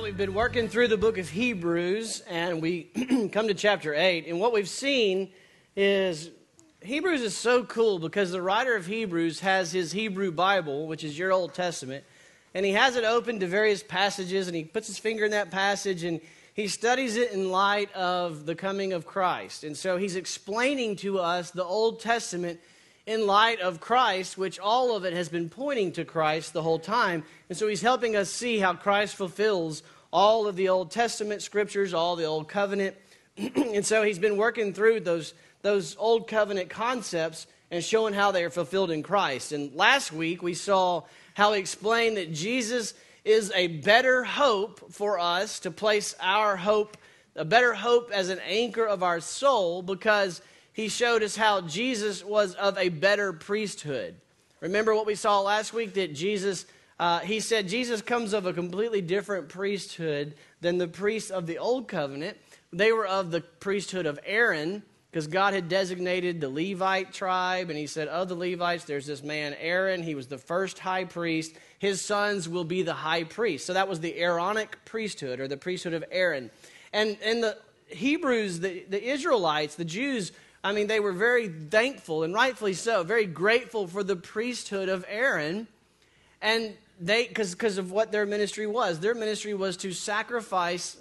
Well, we've been working through the book of Hebrews, and we come to chapter 8. And what we've seen is Hebrews is so cool because the writer of Hebrews has his Hebrew Bible, which is your Old Testament, and he has it open to various passages, and he puts his finger in that passage, and he studies it in light of the coming of Christ. And so he's explaining to us the Old Testament in light of Christ, which all of it has been pointing to Christ the whole time. And so he's helping us see how Christ fulfills all of the Old Testament scriptures, all the Old Covenant. and so he's been working through those, those Old Covenant concepts and showing how they are fulfilled in Christ. And last week we saw how he explained that Jesus is a better hope for us to place our hope, a better hope as an anchor of our soul because he showed us how Jesus was of a better priesthood. Remember what we saw last week that Jesus, uh, he said Jesus comes of a completely different priesthood than the priests of the old covenant. They were of the priesthood of Aaron because God had designated the Levite tribe, and he said, Of the Levites, there's this man Aaron. He was the first high priest. His sons will be the high priest. So that was the Aaronic priesthood, or the priesthood of Aaron. And, and the Hebrews, the, the Israelites, the Jews, I mean, they were very thankful, and rightfully so, very grateful for the priesthood of Aaron. And they, because of what their ministry was, their ministry was to sacrifice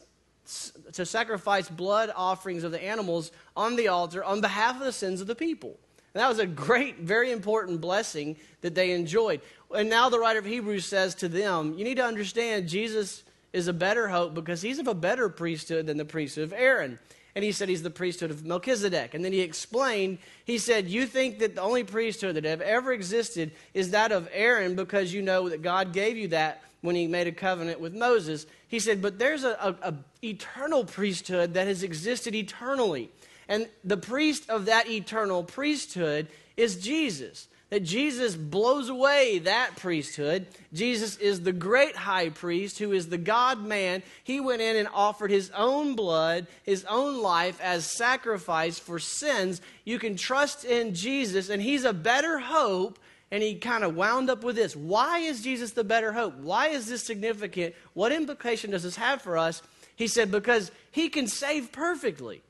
to sacrifice blood offerings of the animals on the altar on behalf of the sins of the people. And that was a great, very important blessing that they enjoyed. And now the writer of Hebrews says to them, you need to understand Jesus is a better hope because he's of a better priesthood than the priesthood of Aaron and he said he's the priesthood of Melchizedek. And then he explained, he said, You think that the only priesthood that have ever existed is that of Aaron because you know that God gave you that when he made a covenant with Moses. He said, But there's a, a, a eternal priesthood that has existed eternally. And the priest of that eternal priesthood is Jesus that Jesus blows away that priesthood. Jesus is the great high priest who is the God man. He went in and offered his own blood, his own life as sacrifice for sins. You can trust in Jesus, and he's a better hope. And he kind of wound up with this. Why is Jesus the better hope? Why is this significant? What implication does this have for us? He said, because he can save perfectly.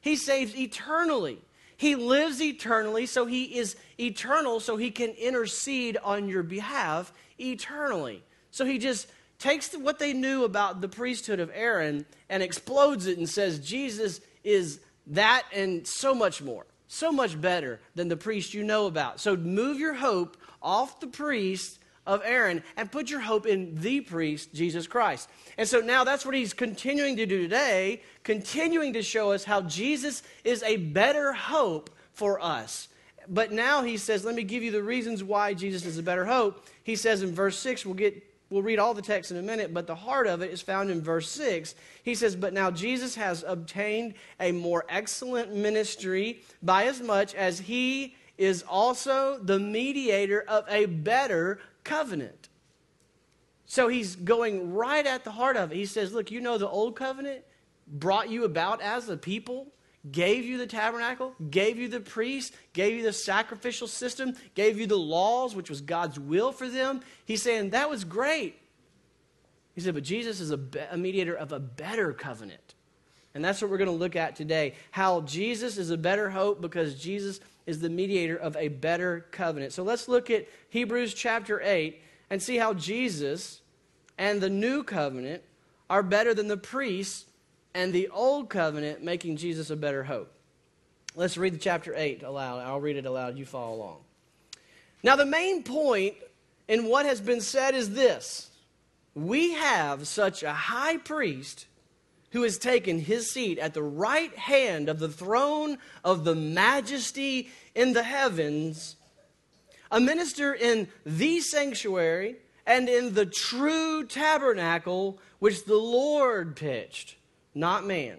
He saves eternally. He lives eternally, so he is eternal, so he can intercede on your behalf eternally. So he just takes what they knew about the priesthood of Aaron and explodes it and says, Jesus is that and so much more, so much better than the priest you know about. So move your hope off the priest of Aaron and put your hope in the priest, Jesus Christ. And so now that's what he's continuing to do today, continuing to show us how Jesus is a better hope for us. But now he says, let me give you the reasons why Jesus is a better hope. He says in verse 6, we'll get we'll read all the text in a minute, but the heart of it is found in verse 6. He says, But now Jesus has obtained a more excellent ministry by as much as he is also the mediator of a better covenant. So he's going right at the heart of it. He says, Look, you know, the old covenant brought you about as a people, gave you the tabernacle, gave you the priest, gave you the sacrificial system, gave you the laws, which was God's will for them. He's saying that was great. He said, But Jesus is a, be- a mediator of a better covenant. And that's what we're going to look at today. How Jesus is a better hope because Jesus is the mediator of a better covenant. So let's look at Hebrews chapter 8 and see how Jesus and the new covenant are better than the priests and the old covenant, making Jesus a better hope. Let's read the chapter 8 aloud. I'll read it aloud. You follow along. Now, the main point in what has been said is this we have such a high priest who has taken his seat at the right hand of the throne of the majesty in the heavens, a minister in the sanctuary and in the true tabernacle which the Lord pitched, not man.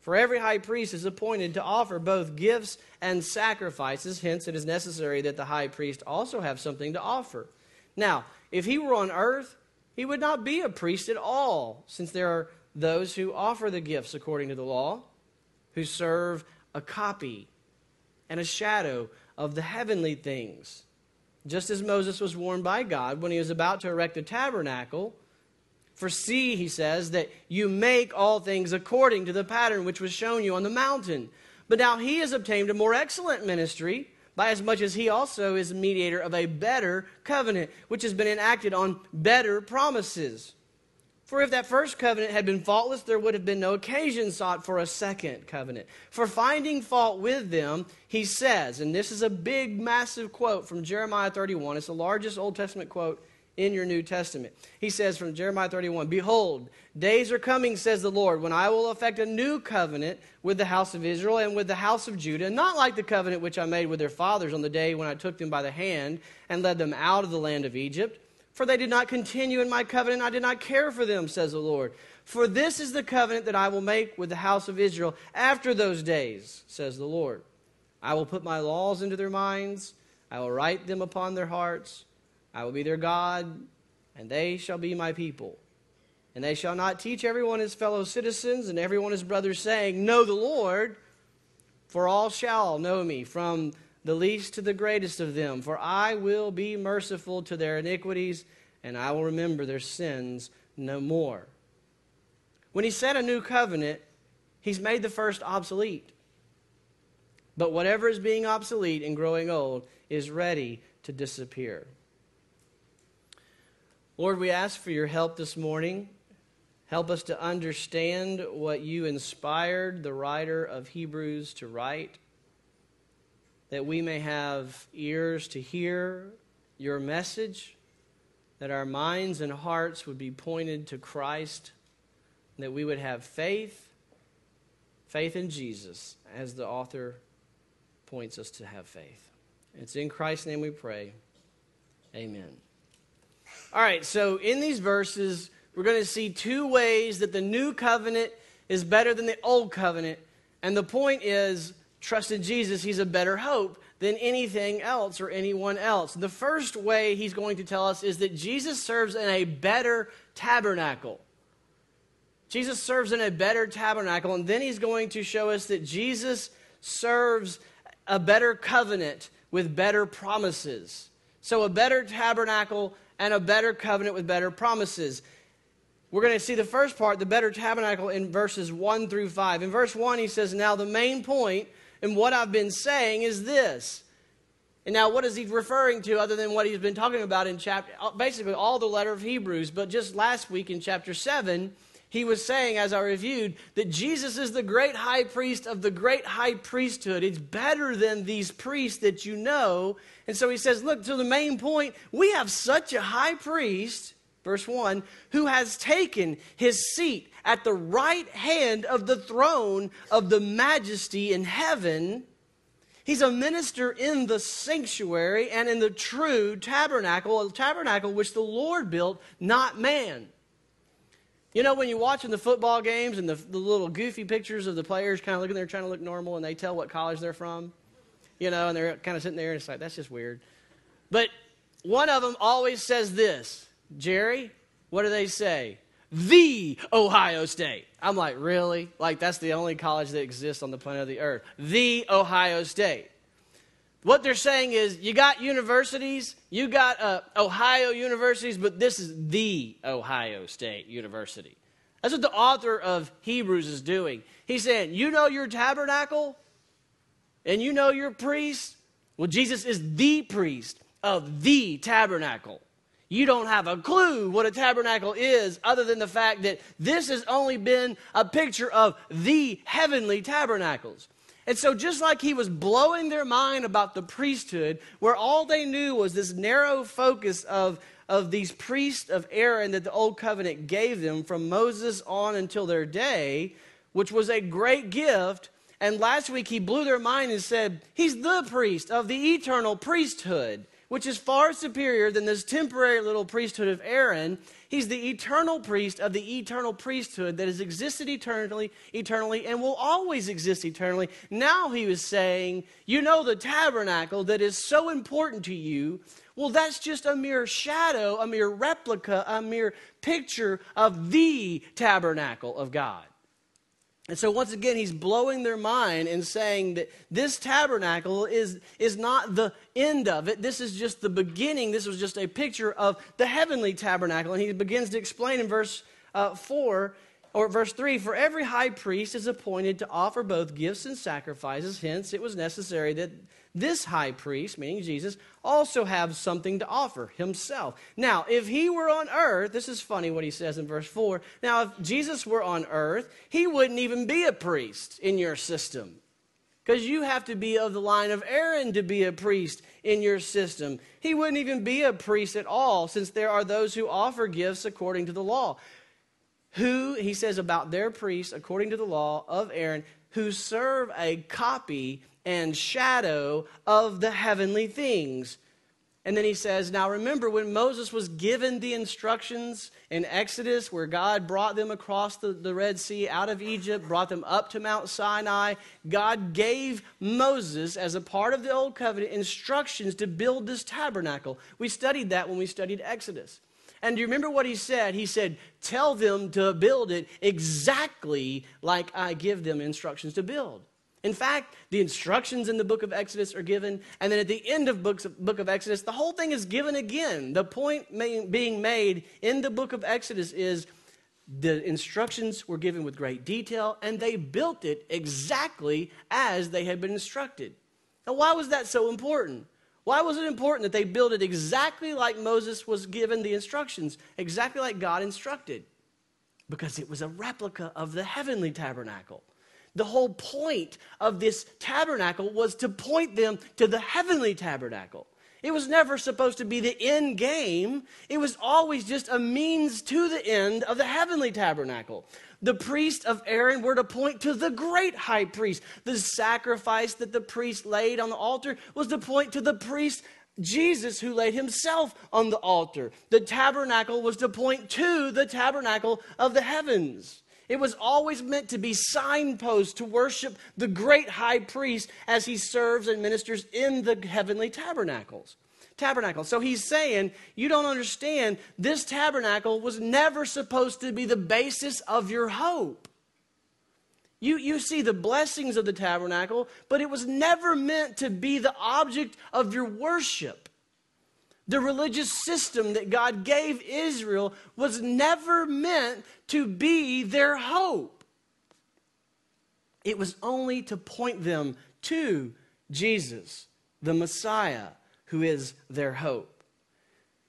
For every high priest is appointed to offer both gifts and sacrifices, hence, it is necessary that the high priest also have something to offer. Now, if he were on earth, he would not be a priest at all, since there are those who offer the gifts according to the law, who serve a copy and a shadow of the heavenly things. Just as Moses was warned by God when he was about to erect the tabernacle, For see, he says, that you make all things according to the pattern which was shown you on the mountain. But now he has obtained a more excellent ministry, by as much as he also is mediator of a better covenant, which has been enacted on better promises. For if that first covenant had been faultless, there would have been no occasion sought for a second covenant. For finding fault with them, he says, and this is a big, massive quote from Jeremiah 31, it's the largest Old Testament quote in your New Testament. He says from Jeremiah 31 Behold, days are coming, says the Lord, when I will effect a new covenant with the house of Israel and with the house of Judah, not like the covenant which I made with their fathers on the day when I took them by the hand and led them out of the land of Egypt. For they did not continue in my covenant, I did not care for them, says the Lord. For this is the covenant that I will make with the house of Israel after those days, says the Lord. I will put my laws into their minds, I will write them upon their hearts. I will be their God, and they shall be my people. And they shall not teach everyone his fellow citizens and everyone his brothers, saying, Know the Lord, for all shall know me, from the least to the greatest of them. For I will be merciful to their iniquities, and I will remember their sins no more. When he said a new covenant, he's made the first obsolete. But whatever is being obsolete and growing old is ready to disappear. Lord, we ask for your help this morning. Help us to understand what you inspired the writer of Hebrews to write, that we may have ears to hear your message, that our minds and hearts would be pointed to Christ, that we would have faith, faith in Jesus, as the author points us to have faith. It's in Christ's name we pray. Amen. All right, so in these verses, we're going to see two ways that the new covenant is better than the old covenant. And the point is, trust in Jesus, he's a better hope than anything else or anyone else. The first way he's going to tell us is that Jesus serves in a better tabernacle. Jesus serves in a better tabernacle, and then he's going to show us that Jesus serves a better covenant with better promises. So, a better tabernacle and a better covenant with better promises. We're going to see the first part, the better tabernacle, in verses 1 through 5. In verse 1, he says, Now the main point in what I've been saying is this. And now, what is he referring to other than what he's been talking about in chapter, uh, basically all the letter of Hebrews? But just last week in chapter 7, he was saying, as I reviewed, that Jesus is the great high priest of the great high priesthood. It's better than these priests that you know. And so he says, look, to the main point, we have such a high priest, verse 1, who has taken his seat at the right hand of the throne of the majesty in heaven. He's a minister in the sanctuary and in the true tabernacle, a tabernacle which the Lord built, not man. You know, when you're watching the football games and the, the little goofy pictures of the players kind of looking there trying to look normal and they tell what college they're from, you know, and they're kind of sitting there and it's like, that's just weird. But one of them always says this Jerry, what do they say? The Ohio State. I'm like, really? Like, that's the only college that exists on the planet of the earth. The Ohio State. What they're saying is, you got universities, you got uh, Ohio universities, but this is the Ohio State University. That's what the author of Hebrews is doing. He's saying, You know your tabernacle and you know your priest? Well, Jesus is the priest of the tabernacle. You don't have a clue what a tabernacle is, other than the fact that this has only been a picture of the heavenly tabernacles. And so, just like he was blowing their mind about the priesthood, where all they knew was this narrow focus of, of these priests of Aaron that the old covenant gave them from Moses on until their day, which was a great gift. And last week he blew their mind and said, He's the priest of the eternal priesthood which is far superior than this temporary little priesthood of Aaron. He's the eternal priest of the eternal priesthood that has existed eternally, eternally and will always exist eternally. Now he was saying, you know the tabernacle that is so important to you. Well, that's just a mere shadow, a mere replica, a mere picture of the tabernacle of God. And so, once again, he's blowing their mind and saying that this tabernacle is, is not the end of it. This is just the beginning. This was just a picture of the heavenly tabernacle. And he begins to explain in verse uh, 4 or verse 3 For every high priest is appointed to offer both gifts and sacrifices. Hence, it was necessary that this high priest, meaning Jesus, also have something to offer himself. Now, if he were on earth, this is funny what he says in verse 4. Now, if Jesus were on earth, he wouldn't even be a priest in your system. Because you have to be of the line of Aaron to be a priest in your system. He wouldn't even be a priest at all, since there are those who offer gifts according to the law. Who, he says about their priests, according to the law of Aaron, who serve a copy and shadow of the heavenly things. And then he says, Now remember, when Moses was given the instructions in Exodus, where God brought them across the, the Red Sea out of Egypt, brought them up to Mount Sinai, God gave Moses, as a part of the Old Covenant, instructions to build this tabernacle. We studied that when we studied Exodus. And do you remember what he said? He said, Tell them to build it exactly like I give them instructions to build. In fact, the instructions in the book of Exodus are given, and then at the end of book of Exodus, the whole thing is given again. The point being made in the book of Exodus is the instructions were given with great detail, and they built it exactly as they had been instructed. Now, why was that so important? Why was it important that they built it exactly like Moses was given the instructions, exactly like God instructed? Because it was a replica of the heavenly tabernacle. The whole point of this tabernacle was to point them to the heavenly tabernacle. It was never supposed to be the end game. It was always just a means to the end of the heavenly tabernacle. The priest of Aaron were to point to the great high priest. The sacrifice that the priest laid on the altar was to point to the priest Jesus who laid himself on the altar. The tabernacle was to point to the tabernacle of the heavens. It was always meant to be signposts to worship the great high priest as he serves and ministers in the heavenly tabernacles. Tabernacle. So he's saying, you don't understand, this tabernacle was never supposed to be the basis of your hope. You, you see the blessings of the tabernacle, but it was never meant to be the object of your worship. The religious system that God gave Israel was never meant to be their hope. It was only to point them to Jesus, the Messiah, who is their hope.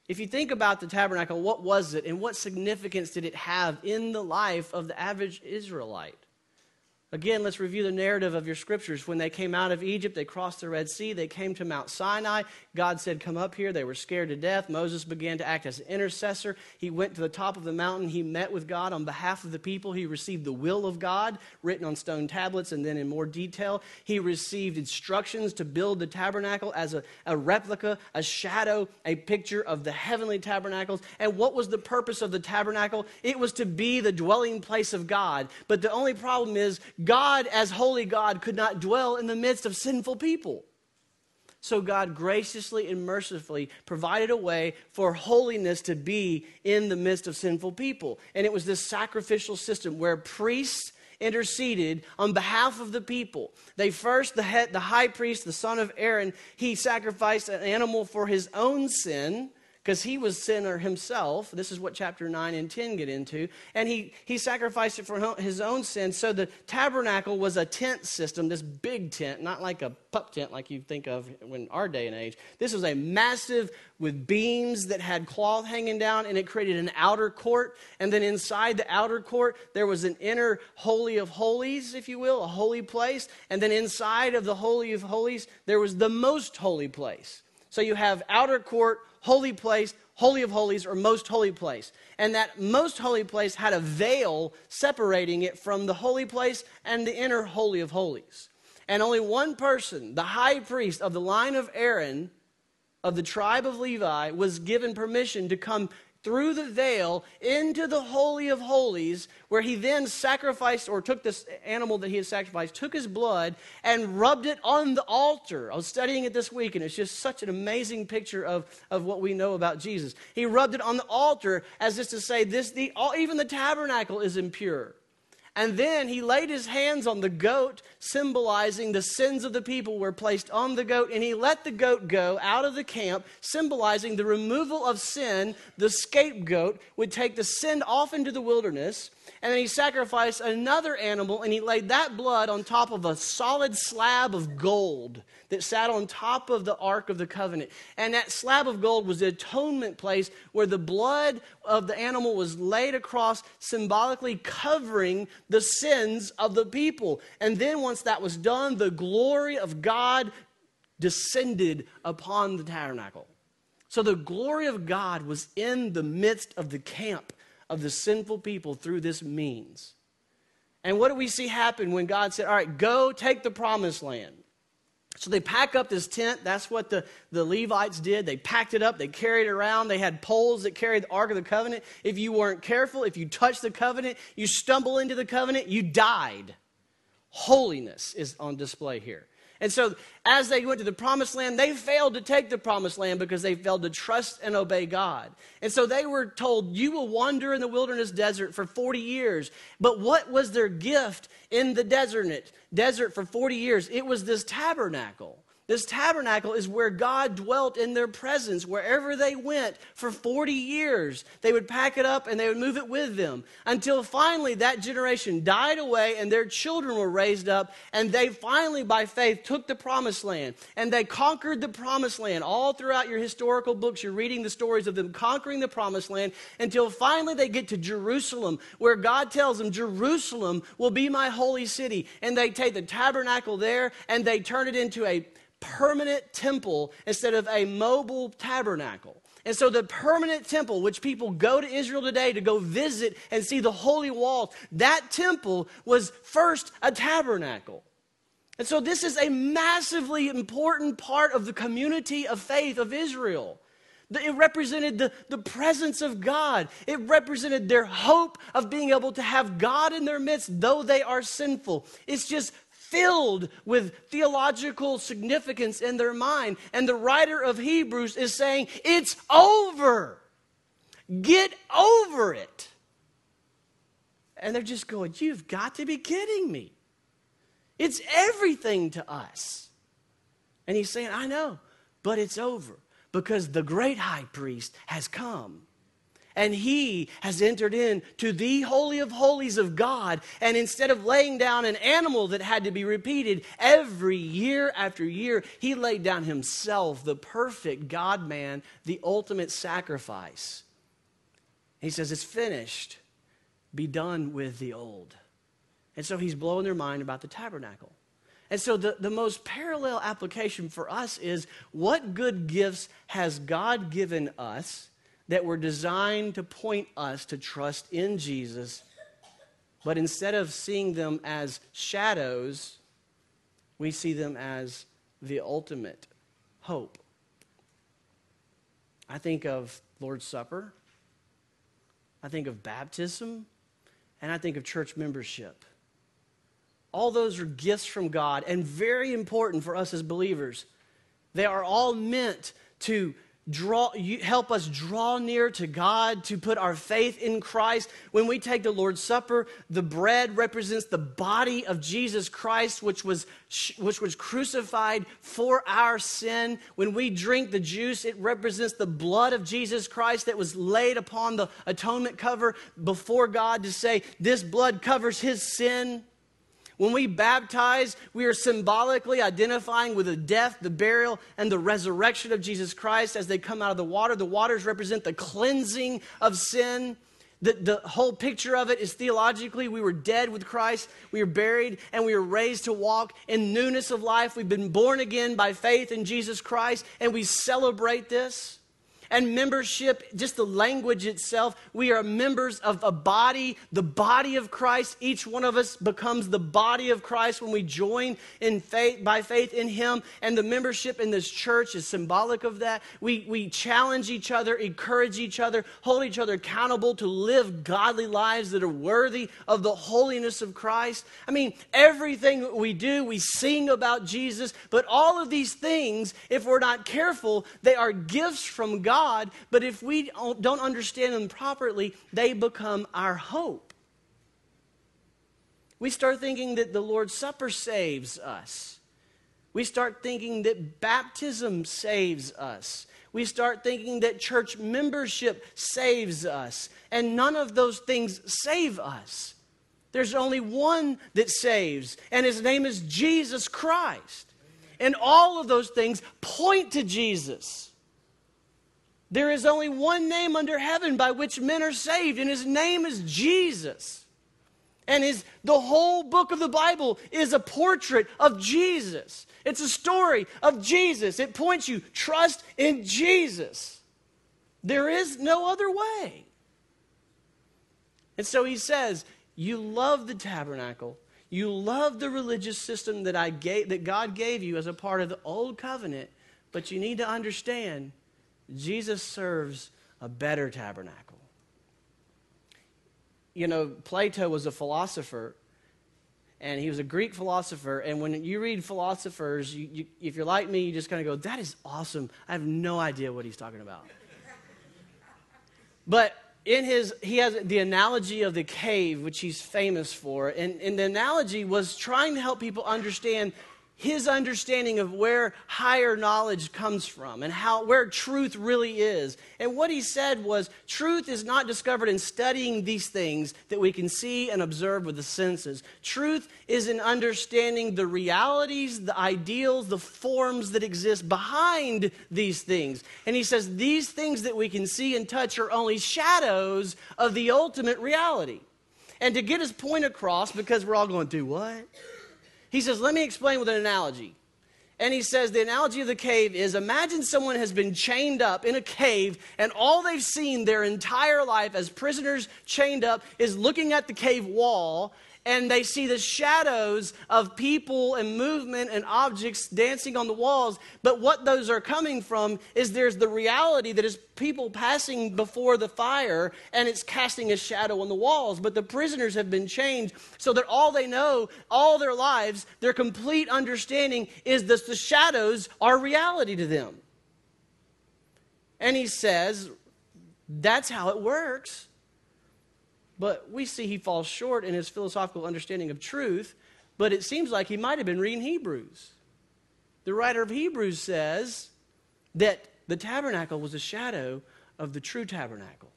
If you think about the tabernacle, what was it and what significance did it have in the life of the average Israelite? Again, let's review the narrative of your scriptures. When they came out of Egypt, they crossed the Red Sea, they came to Mount Sinai. God said, Come up here. They were scared to death. Moses began to act as an intercessor. He went to the top of the mountain. He met with God on behalf of the people. He received the will of God written on stone tablets and then in more detail. He received instructions to build the tabernacle as a, a replica, a shadow, a picture of the heavenly tabernacles. And what was the purpose of the tabernacle? It was to be the dwelling place of God. But the only problem is, God, as holy God, could not dwell in the midst of sinful people. So God graciously and mercifully provided a way for holiness to be in the midst of sinful people. And it was this sacrificial system where priests interceded on behalf of the people. They first, the, head, the high priest, the son of Aaron, he sacrificed an animal for his own sin because he was sinner himself. This is what chapter 9 and 10 get into. And he, he sacrificed it for his own sin. So the tabernacle was a tent system, this big tent, not like a pup tent like you think of in our day and age. This was a massive with beams that had cloth hanging down, and it created an outer court. And then inside the outer court, there was an inner holy of holies, if you will, a holy place. And then inside of the holy of holies, there was the most holy place. So you have outer court, holy place, holy of holies, or most holy place. And that most holy place had a veil separating it from the holy place and the inner holy of holies. And only one person, the high priest of the line of Aaron, of the tribe of Levi, was given permission to come through the veil into the Holy of Holies, where he then sacrificed or took this animal that he had sacrificed, took his blood, and rubbed it on the altar. I was studying it this week, and it's just such an amazing picture of, of what we know about Jesus. He rubbed it on the altar as if to say, this, the, even the tabernacle is impure. And then he laid his hands on the goat, symbolizing the sins of the people were placed on the goat. And he let the goat go out of the camp, symbolizing the removal of sin. The scapegoat would take the sin off into the wilderness. And then he sacrificed another animal and he laid that blood on top of a solid slab of gold that sat on top of the Ark of the Covenant. And that slab of gold was the atonement place where the blood of the animal was laid across, symbolically covering the sins of the people. And then once that was done, the glory of God descended upon the tabernacle. So the glory of God was in the midst of the camp of the sinful people through this means. And what do we see happen when God said, All right, go take the promised land? So they pack up this tent. That's what the, the Levites did. They packed it up, they carried it around. They had poles that carried the Ark of the Covenant. If you weren't careful, if you touched the covenant, you stumble into the covenant, you died. Holiness is on display here. And so, as they went to the promised land, they failed to take the promised land because they failed to trust and obey God. And so they were told, You will wander in the wilderness desert for 40 years. But what was their gift in the desert, desert for 40 years? It was this tabernacle. This tabernacle is where God dwelt in their presence wherever they went for 40 years. They would pack it up and they would move it with them until finally that generation died away and their children were raised up and they finally, by faith, took the promised land and they conquered the promised land. All throughout your historical books, you're reading the stories of them conquering the promised land until finally they get to Jerusalem where God tells them, Jerusalem will be my holy city. And they take the tabernacle there and they turn it into a permanent temple instead of a mobile tabernacle. And so the permanent temple, which people go to Israel today to go visit and see the holy walls, that temple was first a tabernacle. And so this is a massively important part of the community of faith of Israel. It represented the, the presence of God. It represented their hope of being able to have God in their midst, though they are sinful. It's just filled with theological significance in their mind. And the writer of Hebrews is saying, It's over. Get over it. And they're just going, You've got to be kidding me. It's everything to us. And he's saying, I know, but it's over because the great high priest has come and he has entered in to the Holy of Holies of God. And instead of laying down an animal that had to be repeated every year after year, he laid down himself, the perfect God man, the ultimate sacrifice. He says, It's finished. Be done with the old. And so he's blowing their mind about the tabernacle. And so the, the most parallel application for us is what good gifts has God given us that were designed to point us to trust in Jesus, but instead of seeing them as shadows, we see them as the ultimate hope. I think of Lord's Supper, I think of baptism, and I think of church membership. All those are gifts from God and very important for us as believers. They are all meant to draw you help us draw near to God to put our faith in Christ. When we take the Lord's supper the bread represents the body of Jesus Christ which was which was crucified for our sin. When we drink the juice it represents the blood of Jesus Christ that was laid upon the atonement cover before God to say this blood covers his sin when we baptize, we are symbolically identifying with the death, the burial, and the resurrection of Jesus Christ as they come out of the water. The waters represent the cleansing of sin. The, the whole picture of it is theologically we were dead with Christ, we were buried, and we were raised to walk in newness of life. We've been born again by faith in Jesus Christ, and we celebrate this. And membership, just the language itself, we are members of a body, the body of Christ. Each one of us becomes the body of Christ when we join in faith by faith in Him. And the membership in this church is symbolic of that. We, we challenge each other, encourage each other, hold each other accountable to live godly lives that are worthy of the holiness of Christ. I mean, everything we do, we sing about Jesus, but all of these things, if we're not careful, they are gifts from God God, but if we don't understand them properly, they become our hope. We start thinking that the Lord's Supper saves us. We start thinking that baptism saves us. We start thinking that church membership saves us. And none of those things save us. There's only one that saves, and his name is Jesus Christ. And all of those things point to Jesus. There is only one name under heaven by which men are saved, and his name is Jesus. And his, the whole book of the Bible is a portrait of Jesus. It's a story of Jesus. It points you, trust in Jesus. There is no other way. And so he says, You love the tabernacle. You love the religious system that, I gave, that God gave you as a part of the old covenant, but you need to understand Jesus serves a better tabernacle. You know, Plato was a philosopher, and he was a Greek philosopher. And when you read philosophers, you, you, if you're like me, you just kind of go, That is awesome. I have no idea what he's talking about. but in his he has the analogy of the cave which he's famous for and, and the analogy was trying to help people understand his understanding of where higher knowledge comes from and how where truth really is. And what he said was truth is not discovered in studying these things that we can see and observe with the senses. Truth is in understanding the realities, the ideals, the forms that exist behind these things. And he says these things that we can see and touch are only shadows of the ultimate reality. And to get his point across because we're all going, do what? He says, Let me explain with an analogy. And he says, The analogy of the cave is imagine someone has been chained up in a cave, and all they've seen their entire life as prisoners chained up is looking at the cave wall and they see the shadows of people and movement and objects dancing on the walls. But what those are coming from is there's the reality that is people passing before the fire and it's casting a shadow on the walls. But the prisoners have been changed so that all they know, all their lives, their complete understanding is that the shadows are reality to them. And he says, that's how it works. But we see he falls short in his philosophical understanding of truth, but it seems like he might have been reading Hebrews. The writer of Hebrews says that the tabernacle was a shadow of the true tabernacle.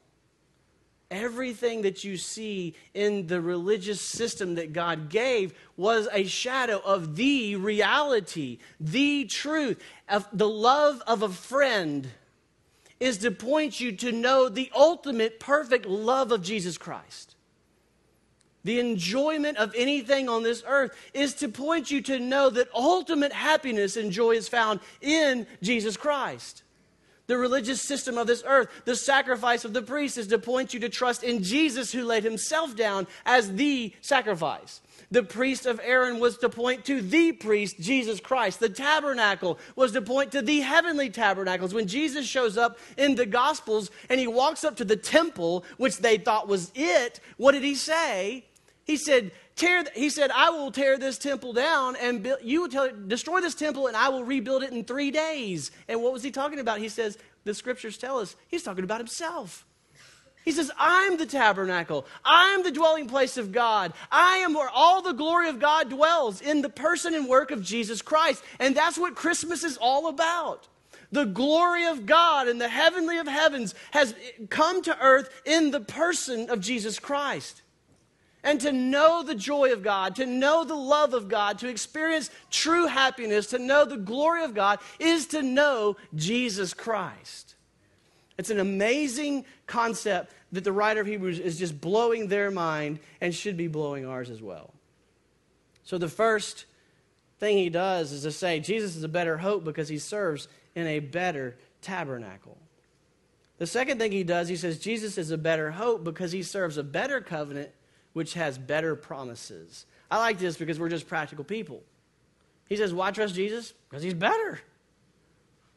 Everything that you see in the religious system that God gave was a shadow of the reality, the truth, of the love of a friend is to point you to know the ultimate perfect love of Jesus Christ. The enjoyment of anything on this earth is to point you to know that ultimate happiness and joy is found in Jesus Christ. The religious system of this earth, the sacrifice of the priest, is to point you to trust in Jesus who laid himself down as the sacrifice. The priest of Aaron was to point to the priest, Jesus Christ. The tabernacle was to point to the heavenly tabernacles. When Jesus shows up in the Gospels and he walks up to the temple, which they thought was it, what did he say? He said, Tear, he said, I will tear this temple down and build, you will tell, destroy this temple and I will rebuild it in three days. And what was he talking about? He says, the scriptures tell us he's talking about himself. He says, I'm the tabernacle. I'm the dwelling place of God. I am where all the glory of God dwells in the person and work of Jesus Christ. And that's what Christmas is all about. The glory of God and the heavenly of heavens has come to earth in the person of Jesus Christ. And to know the joy of God, to know the love of God, to experience true happiness, to know the glory of God, is to know Jesus Christ. It's an amazing concept that the writer of Hebrews is just blowing their mind and should be blowing ours as well. So, the first thing he does is to say Jesus is a better hope because he serves in a better tabernacle. The second thing he does, he says Jesus is a better hope because he serves a better covenant which has better promises. I like this because we're just practical people. He says, Why trust Jesus? Because he's better.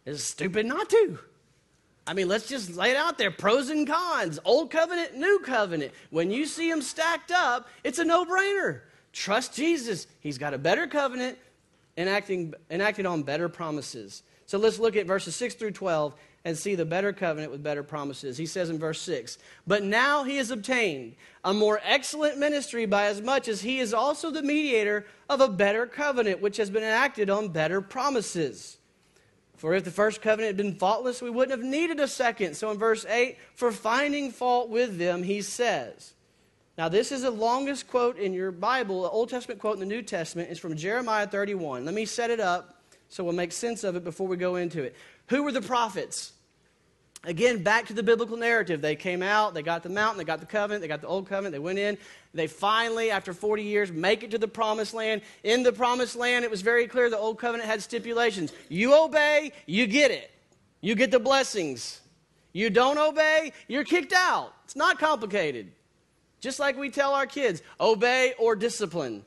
It's stupid not to. I mean, let's just lay it out there pros and cons, old covenant, new covenant. When you see them stacked up, it's a no brainer. Trust Jesus. He's got a better covenant enacting, enacted on better promises. So let's look at verses 6 through 12 and see the better covenant with better promises. He says in verse 6 But now he has obtained a more excellent ministry by as much as he is also the mediator of a better covenant, which has been enacted on better promises. For if the first covenant had been faultless, we wouldn't have needed a second. So in verse 8, for finding fault with them, he says. Now, this is the longest quote in your Bible, the Old Testament quote in the New Testament. It's from Jeremiah 31. Let me set it up so we'll make sense of it before we go into it. Who were the prophets? Again, back to the biblical narrative. They came out, they got the mountain, they got the covenant, they got the old covenant, they went in. They finally, after 40 years, make it to the promised land. In the promised land, it was very clear the old covenant had stipulations. You obey, you get it. You get the blessings. You don't obey, you're kicked out. It's not complicated. Just like we tell our kids obey or discipline.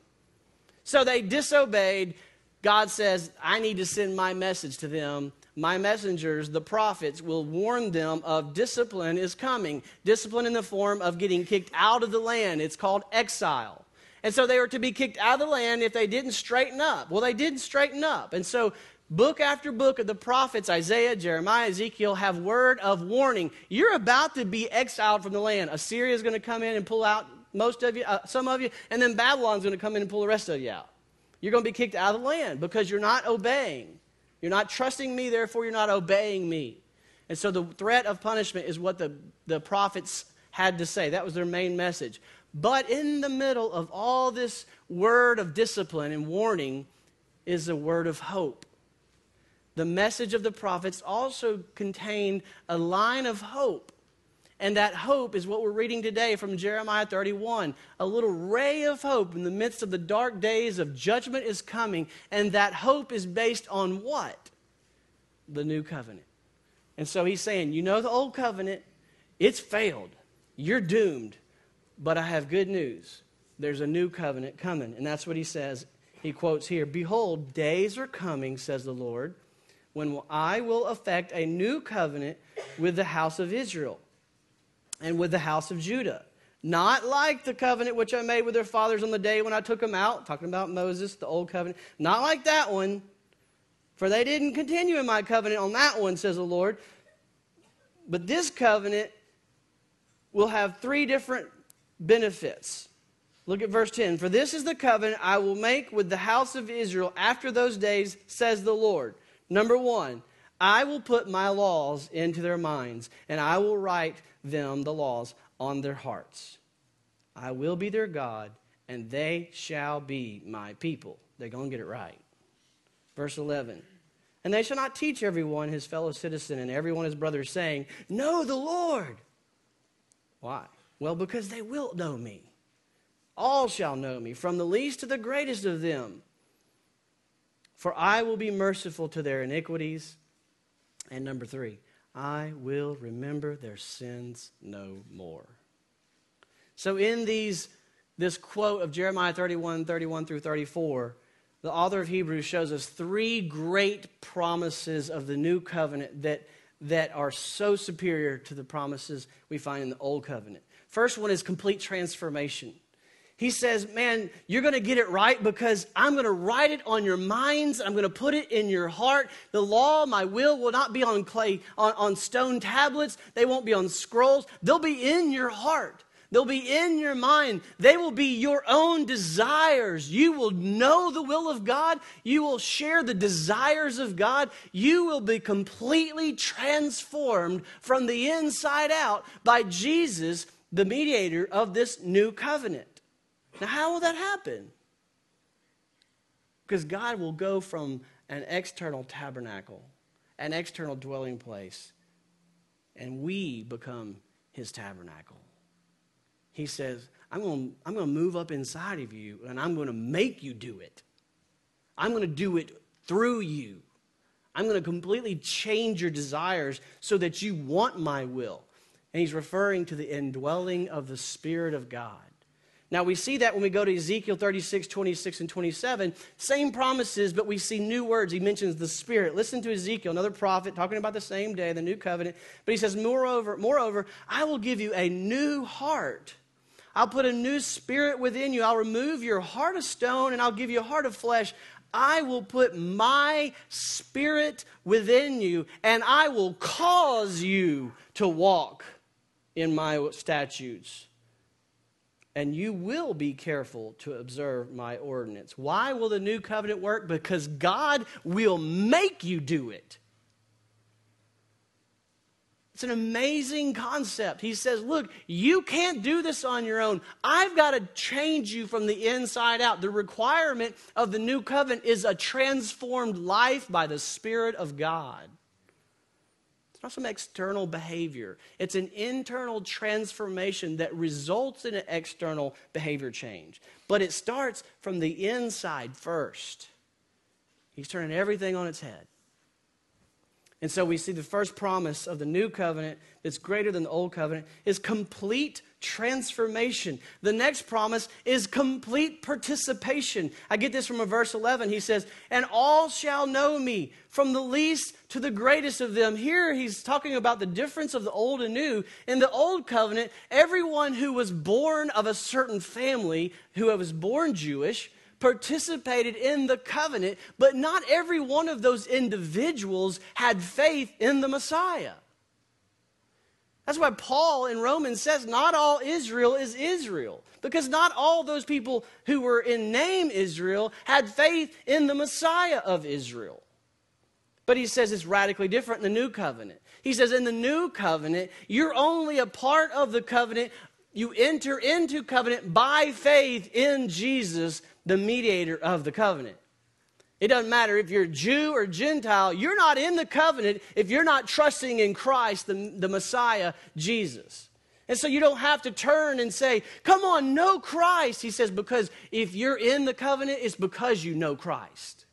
So they disobeyed. God says, I need to send my message to them my messengers, the prophets, will warn them of discipline is coming. Discipline in the form of getting kicked out of the land. It's called exile. And so they were to be kicked out of the land if they didn't straighten up. Well, they didn't straighten up. And so book after book of the prophets, Isaiah, Jeremiah, Ezekiel, have word of warning. You're about to be exiled from the land. Assyria is going to come in and pull out most of you, uh, some of you, and then Babylon's going to come in and pull the rest of you out. You're going to be kicked out of the land because you're not obeying. You're not trusting me, therefore, you're not obeying me. And so the threat of punishment is what the, the prophets had to say. That was their main message. But in the middle of all this word of discipline and warning is a word of hope. The message of the prophets also contained a line of hope and that hope is what we're reading today from Jeremiah 31. A little ray of hope in the midst of the dark days of judgment is coming. And that hope is based on what? The new covenant. And so he's saying, You know, the old covenant, it's failed. You're doomed. But I have good news. There's a new covenant coming. And that's what he says. He quotes here Behold, days are coming, says the Lord, when I will effect a new covenant with the house of Israel and with the house of Judah. Not like the covenant which I made with their fathers on the day when I took them out, talking about Moses, the old covenant. Not like that one, for they didn't continue in my covenant on that one, says the Lord. But this covenant will have three different benefits. Look at verse 10. For this is the covenant I will make with the house of Israel after those days, says the Lord. Number one, I will put my laws into their minds, and I will write them the laws on their hearts. I will be their God, and they shall be my people. They're going to get it right. Verse 11. And they shall not teach everyone his fellow citizen and everyone his brother, saying, Know the Lord. Why? Well, because they will know me. All shall know me, from the least to the greatest of them. For I will be merciful to their iniquities and number three, I will remember their sins no more. So, in these, this quote of Jeremiah 31, 31 through 34, the author of Hebrews shows us three great promises of the new covenant that, that are so superior to the promises we find in the old covenant. First one is complete transformation. He says, Man, you're going to get it right because I'm going to write it on your minds. I'm going to put it in your heart. The law, my will, will not be on clay, on, on stone tablets. They won't be on scrolls. They'll be in your heart. They'll be in your mind. They will be your own desires. You will know the will of God. You will share the desires of God. You will be completely transformed from the inside out by Jesus, the mediator of this new covenant. Now, how will that happen? Because God will go from an external tabernacle, an external dwelling place, and we become his tabernacle. He says, I'm going, to, I'm going to move up inside of you and I'm going to make you do it. I'm going to do it through you. I'm going to completely change your desires so that you want my will. And he's referring to the indwelling of the Spirit of God. Now, we see that when we go to Ezekiel 36, 26, and 27. Same promises, but we see new words. He mentions the Spirit. Listen to Ezekiel, another prophet, talking about the same day, the new covenant. But he says, Moreover, moreover, I will give you a new heart. I'll put a new spirit within you. I'll remove your heart of stone and I'll give you a heart of flesh. I will put my spirit within you, and I will cause you to walk in my statutes. And you will be careful to observe my ordinance. Why will the new covenant work? Because God will make you do it. It's an amazing concept. He says, Look, you can't do this on your own. I've got to change you from the inside out. The requirement of the new covenant is a transformed life by the Spirit of God. It's not some external behavior, it's an internal transformation that results in an external behavior change. But it starts from the inside first. He's turning everything on its head. And so we see the first promise of the new covenant that's greater than the old covenant is complete transformation. The next promise is complete participation. I get this from a verse 11. He says, And all shall know me, from the least to the greatest of them. Here he's talking about the difference of the old and new. In the old covenant, everyone who was born of a certain family, who was born Jewish, participated in the covenant, but not every one of those individuals had faith in the Messiah. That's why Paul in Romans says not all Israel is Israel, because not all those people who were in name Israel had faith in the Messiah of Israel. But he says it's radically different in the new covenant. He says in the new covenant, you're only a part of the covenant. You enter into covenant by faith in Jesus, the mediator of the covenant. It doesn't matter if you're Jew or Gentile, you're not in the covenant if you're not trusting in Christ, the, the Messiah, Jesus. And so you don't have to turn and say, Come on, know Christ. He says, Because if you're in the covenant, it's because you know Christ.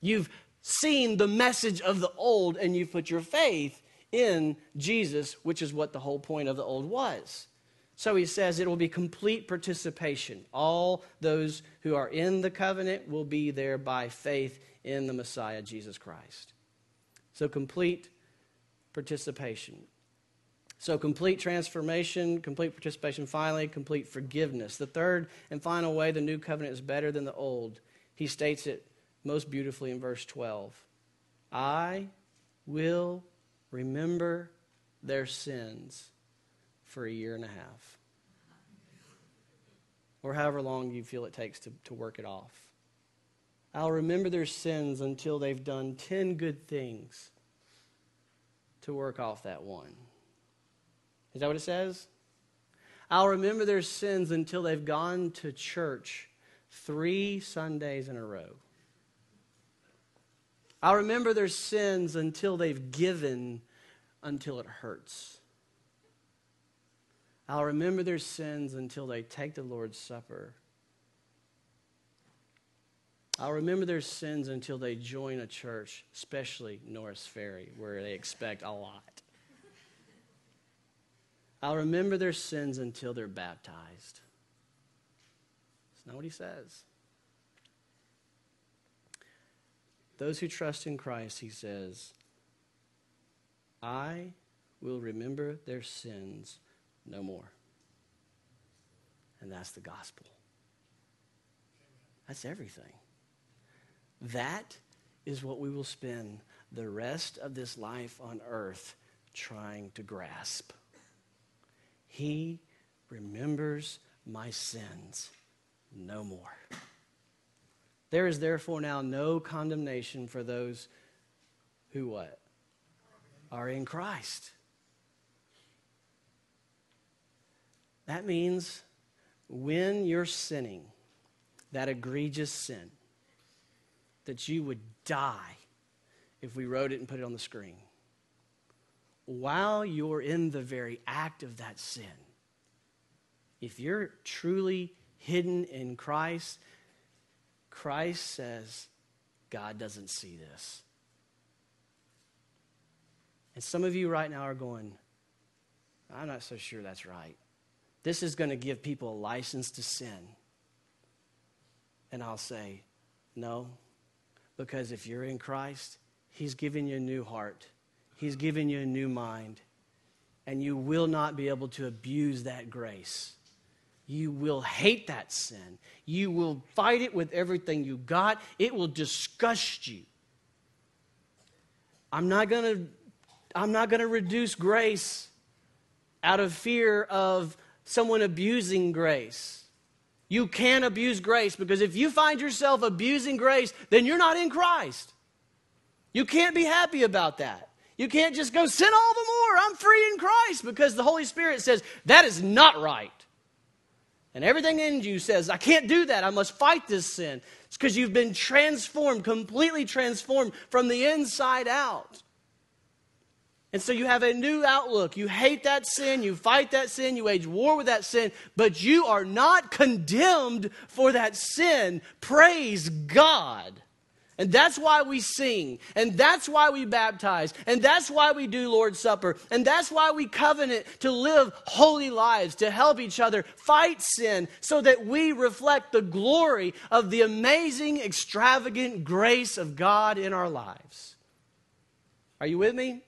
You've seen the message of the old and you've put your faith in Jesus, which is what the whole point of the old was. So he says it will be complete participation. All those who are in the covenant will be there by faith in the Messiah, Jesus Christ. So complete participation. So complete transformation, complete participation, finally, complete forgiveness. The third and final way the new covenant is better than the old, he states it most beautifully in verse 12. I will remember their sins for a year and a half. Or however long you feel it takes to, to work it off. I'll remember their sins until they've done 10 good things to work off that one. Is that what it says? I'll remember their sins until they've gone to church three Sundays in a row. I'll remember their sins until they've given until it hurts. I'll remember their sins until they take the Lord's Supper. I'll remember their sins until they join a church, especially Norris Ferry, where they expect a lot. I'll remember their sins until they're baptized. That's not what he says. Those who trust in Christ, he says, I will remember their sins no more. And that's the gospel. That's everything. That is what we will spend the rest of this life on earth trying to grasp. He remembers my sins no more. There is therefore now no condemnation for those who what? Are in Christ. That means when you're sinning, that egregious sin, that you would die if we wrote it and put it on the screen. While you're in the very act of that sin, if you're truly hidden in Christ, Christ says, God doesn't see this. And some of you right now are going, I'm not so sure that's right. This is going to give people a license to sin. And I'll say, no, because if you're in Christ, He's giving you a new heart, He's giving you a new mind, and you will not be able to abuse that grace you will hate that sin. You will fight it with everything you got. It will disgust you. I'm not going to I'm not going to reduce grace out of fear of someone abusing grace. You can't abuse grace because if you find yourself abusing grace, then you're not in Christ. You can't be happy about that. You can't just go sin all the more. I'm free in Christ because the Holy Spirit says that is not right. And everything in you says, I can't do that. I must fight this sin. It's because you've been transformed, completely transformed from the inside out. And so you have a new outlook. You hate that sin, you fight that sin, you wage war with that sin, but you are not condemned for that sin. Praise God. And that's why we sing, and that's why we baptize, and that's why we do Lord's Supper, and that's why we covenant to live holy lives, to help each other fight sin, so that we reflect the glory of the amazing, extravagant grace of God in our lives. Are you with me?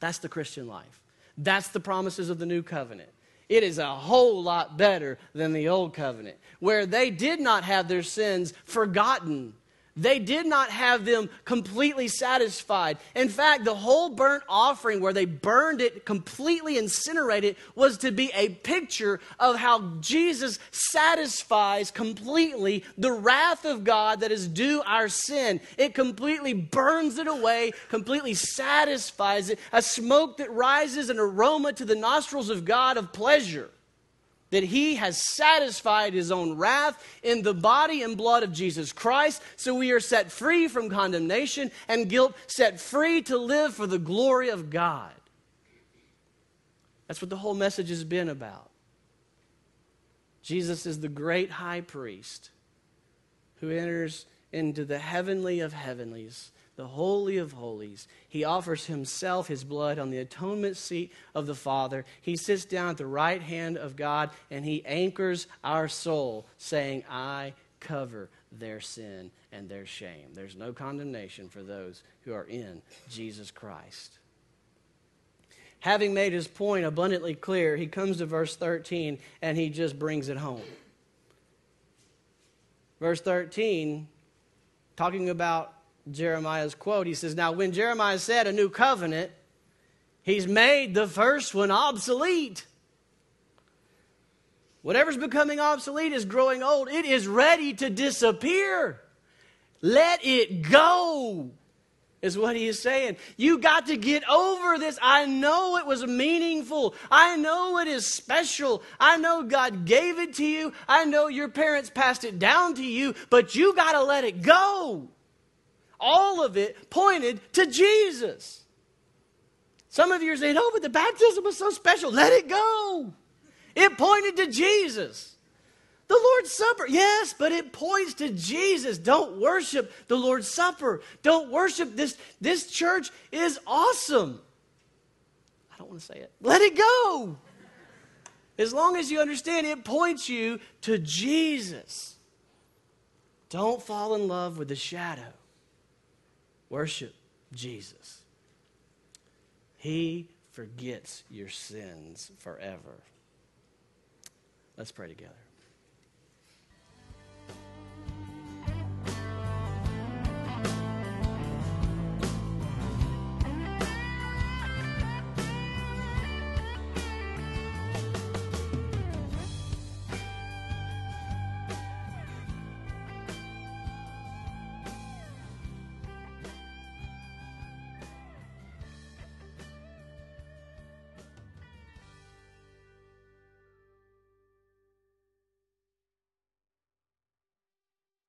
That's the Christian life. That's the promises of the new covenant. It is a whole lot better than the old covenant, where they did not have their sins forgotten they did not have them completely satisfied. In fact, the whole burnt offering, where they burned it, completely incinerated, was to be a picture of how Jesus satisfies completely the wrath of God that is due our sin. It completely burns it away, completely satisfies it, a smoke that rises an aroma to the nostrils of God of pleasure that he has satisfied his own wrath in the body and blood of Jesus Christ. So we are set free from condemnation and guilt, set free to live for the glory of God. That's what the whole message has been about. Jesus is the great high priest who enters into the heavenly of heavenlies the Holy of Holies. He offers himself, his blood, on the atonement seat of the Father. He sits down at the right hand of God and he anchors our soul, saying, I cover their sin and their shame. There's no condemnation for those who are in Jesus Christ. Having made his point abundantly clear, he comes to verse 13 and he just brings it home. Verse 13, talking about Jeremiah's quote. He says, Now, when Jeremiah said a new covenant, he's made the first one obsolete. Whatever's becoming obsolete is growing old. It is ready to disappear. Let it go, is what he is saying. You got to get over this. I know it was meaningful. I know it is special. I know God gave it to you. I know your parents passed it down to you, but you got to let it go all of it pointed to Jesus. Some of you are saying, oh, but the baptism was so special. Let it go. It pointed to Jesus. The Lord's Supper, yes, but it points to Jesus. Don't worship the Lord's Supper. Don't worship this. This church is awesome. I don't want to say it. Let it go. As long as you understand, it points you to Jesus. Don't fall in love with the shadow. Worship Jesus. He forgets your sins forever. Let's pray together.